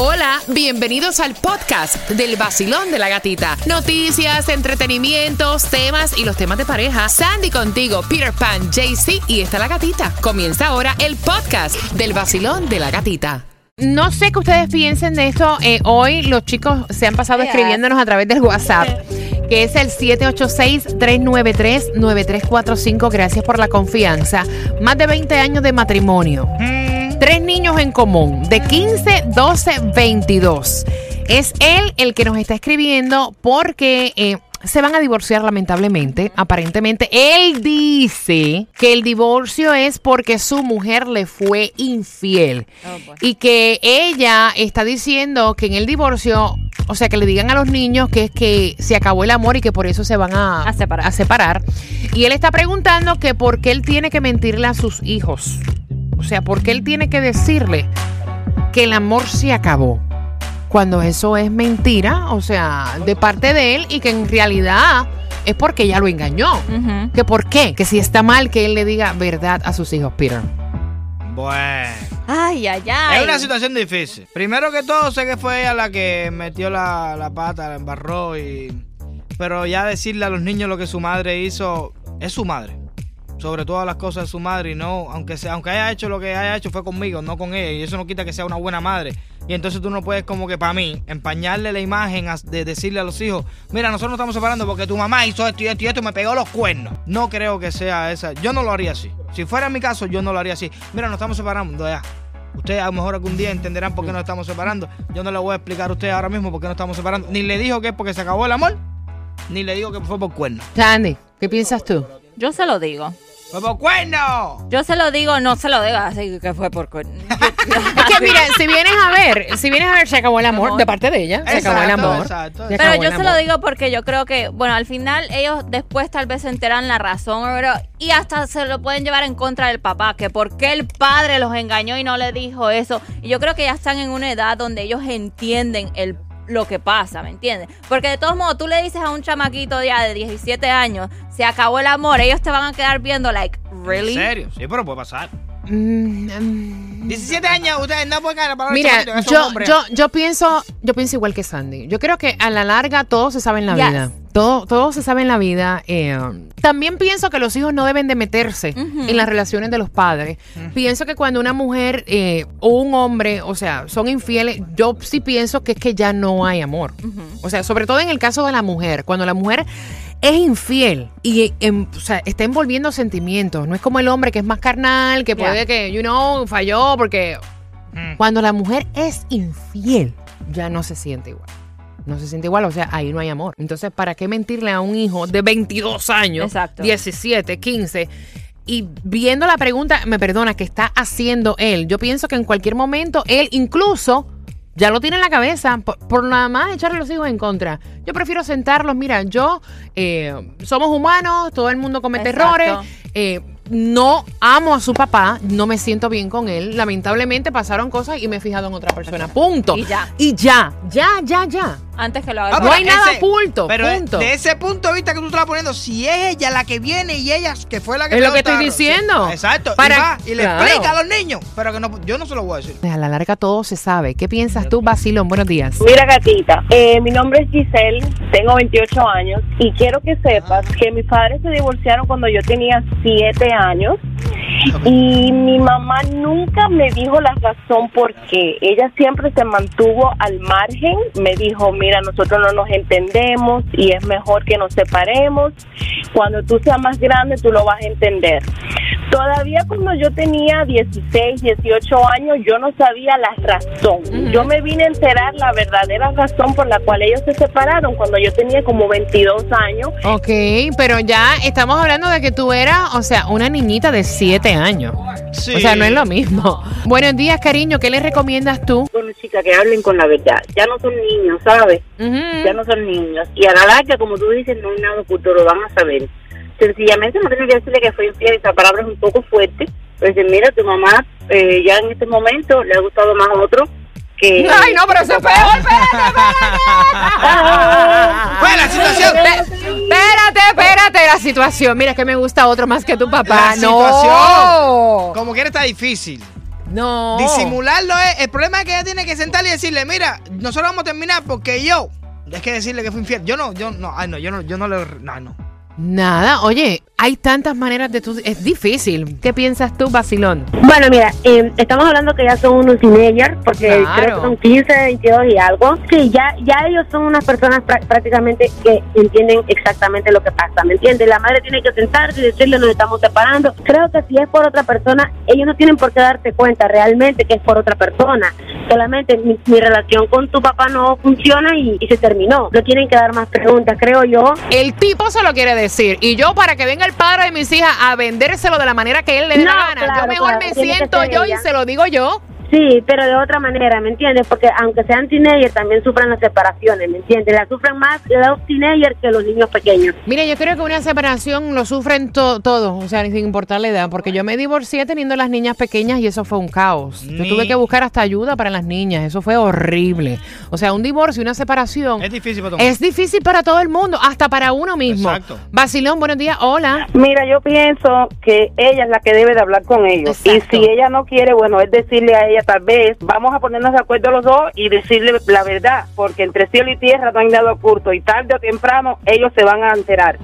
Hola, bienvenidos al podcast del vacilón de la gatita. Noticias, entretenimientos, temas y los temas de pareja. Sandy contigo, Peter Pan, JC y está la gatita. Comienza ahora el podcast del vacilón de la gatita. No sé qué ustedes piensen de esto. Eh, hoy los chicos se han pasado escribiéndonos a través del WhatsApp, que es el 786-393-9345. Gracias por la confianza. Más de 20 años de matrimonio. Tres niños en común, de 15, 12, 22. Es él el que nos está escribiendo porque eh, se van a divorciar lamentablemente. Aparentemente, él dice que el divorcio es porque su mujer le fue infiel. y que ella está diciendo que en el divorcio, o sea, que le digan a los niños que es que se acabó el amor y que por eso se van a, A separar. a separar. Y él está preguntando que por qué él tiene que mentirle a sus hijos. O sea, por qué él tiene que decirle que el amor se acabó. Cuando eso es mentira, o sea, de parte de él y que en realidad es porque ella lo engañó. ¿Que por qué? Que si está mal que él le diga verdad a sus hijos, Peter. Bueno. Ay, ay, ay. Es una situación difícil. Primero que todo, sé que fue ella la que metió la, la pata, la embarró y... Pero ya decirle a los niños lo que su madre hizo, es su madre. Sobre todas las cosas de su madre y no, aunque sea, aunque haya hecho lo que haya hecho fue conmigo, no con ella. Y eso no quita que sea una buena madre. Y entonces tú no puedes como que para mí empañarle la imagen a- de decirle a los hijos, mira, nosotros nos estamos separando porque tu mamá hizo esto y esto y esto y me pegó los cuernos. No creo que sea esa. Yo no lo haría así. Si fuera mi caso, yo no lo haría así. Mira, nos estamos separando ya. Ustedes a lo mejor algún día entenderán por qué nos estamos separando. Yo no le voy a explicar a ustedes ahora mismo por qué nos estamos separando. Ni le dijo que es porque se acabó el amor, ni le digo que fue por cuerno. Sandy, ¿qué piensas tú? Yo se lo digo. ¡Fue por cuerno! Yo se lo digo, no se lo digo así que fue por... cuerno. Es que mira, si vienes a ver, si vienes a ver, se acabó el amor de parte de ella. Se acabó el amor. exacto. Pero yo se lo digo porque yo creo que, bueno, al final ellos después tal vez se enteran la razón, pero, y hasta se lo pueden llevar en contra del papá, que por qué el padre los engañó y no le dijo eso. Y yo creo que ya están en una edad donde ellos entienden el lo que pasa, ¿me entiendes? Porque de todos modos, tú le dices a un chamaquito ya de 17 años, se acabó el amor, ellos te van a quedar viendo, like, ¿really? ¿En serio? Sí, pero puede pasar. Mm, mm. 17 años, ustedes no pueden ganar para Mira, yo, yo, yo pienso, yo pienso igual que Sandy. Yo creo que a la larga todo se sabe en la Yes. vida. Todo, todo se sabe en la vida. eh, también pienso que los hijos no deben de meterse en las relaciones de los padres. Pienso que cuando una mujer eh, o un hombre, o sea, son infieles, yo sí pienso que es que ya no hay amor. O sea, sobre todo en el caso de la mujer, cuando la mujer es infiel y em, o sea, está envolviendo sentimientos, no es como el hombre que es más carnal, que puede que, you know, falló porque cuando la mujer es infiel, ya no se siente igual. No se siente igual, o sea, ahí no hay amor. Entonces, ¿para qué mentirle a un hijo de 22 años, Exacto. 17, 15? Y viendo la pregunta, me perdona, que está haciendo él, yo pienso que en cualquier momento él incluso ya lo tiene en la cabeza por, por nada más echarle los hijos en contra. Yo prefiero sentarlos, mira, yo, eh, somos humanos, todo el mundo comete Exacto. errores. eh, no amo a su papá, no me siento bien con él. Lamentablemente pasaron cosas y me he fijado en otra persona. Punto. Y ya. Y ya, ya, ya, ya. Antes que lo haga. Ah, No hay nada oculto, Pero de- punto. de ese punto de vista que tú estás poniendo, si es ella la que viene y ella que fue la que Es lo que estoy tarro, diciendo. sí, exacto. Para- y va y le Claro. explica a los niños. Pero que no, yo no se lo voy a decir. A la larga todo se sabe. ¿Qué piensas tú, Basilón? Buenos días. Mira, gatita, eh, mi nombre es Giselle, tengo 28 años y quiero que sepas que mis padres se divorciaron cuando yo tenía 7 años y mi mamá nunca me dijo la razón por qué. Ella siempre se mantuvo al margen, me dijo, mira, nosotros no nos entendemos y es mejor que nos separemos. Cuando tú seas más grande, tú lo vas a entender. Todavía cuando yo tenía 16, 18 años, yo no sabía la razón. Yo me vine a enterar la verdadera razón por la cual ellos se separaron cuando yo tenía como 22 años. Ok, pero ya estamos hablando de que tú eras, o sea, una niñita de 7 años. Sí. O sea, no es lo mismo. Buenos días, cariño. ¿Qué le recomiendas tú? Bueno, chicas, que hablen con la verdad. Ya no son niños, ¿sabes? Ya no son niños. Y a la larga, como tú dices, no hay nada oculto, lo van a saber. Sencillamente no tiene que decirle que fue infiel, esa palabra es un poco fuerte. Pero decir, mira, tu mamá eh, ya en este momento le ha gustado más a otro que... Ay, no, pero eso es peor. Espérate. Pues la situación. espérate, espérate. La situación. Mira, es que me gusta otro más que tu papá. La no. situación. Como quiera está difícil. No. Disimularlo es. El problema es que ella tiene que sentarle y decirle, mira, nosotros vamos a terminar porque yo. Es que decirle que fue infiel. Yo no, yo no, ay no, yo no, yo no le. No, no. Nada, oye, hay tantas maneras de tú. Es difícil. ¿Qué piensas tú, Basilón? Bueno, mira, eh, estamos hablando que ya son unos teenagers, porque Claro. creo que son 15, 22 y algo. Sí, ya, ya ellos son unas personas prá- prácticamente que entienden exactamente lo que pasa, ¿me entiendes? La madre tiene que sentarse y decirle nos estamos separando. Creo que si es por otra persona, ellos no tienen por qué darse cuenta realmente que es por otra persona. Solamente mi, mi relación con tu papá no funciona y, y se terminó. No tienen que dar más preguntas, creo yo. El tipo se lo quiere decir. Y yo, para que venga el padre de mis hijas a vendérselo de la manera que él le dé No, la gana, claro, yo mejor claro, me siento yo y se lo digo yo. Sí, pero de otra manera, ¿me entiendes? Porque aunque sean teenagers, también sufren las separaciones, ¿me entiendes? La sufren más los teenagers que los niños pequeños. Mire, yo creo que una separación lo sufren to- todos, o sea, sin importar la edad, porque yo me divorcié teniendo las niñas pequeñas y eso fue un caos. Yo tuve que buscar hasta ayuda para las niñas, eso fue horrible. O sea, un divorcio, una separación Es difícil para todo el es difícil para todo el mundo, hasta para uno mismo. Exacto. Basilón, buenos días, hola. Mira, yo pienso que ella es la que debe de hablar con ellos. Exacto. Y si ella no quiere, bueno, es decirle a tal vez, vamos a ponernos de acuerdo los dos y decirle la verdad, porque entre cielo y tierra no hay nada oculto y tarde o temprano ellos se van a enterar.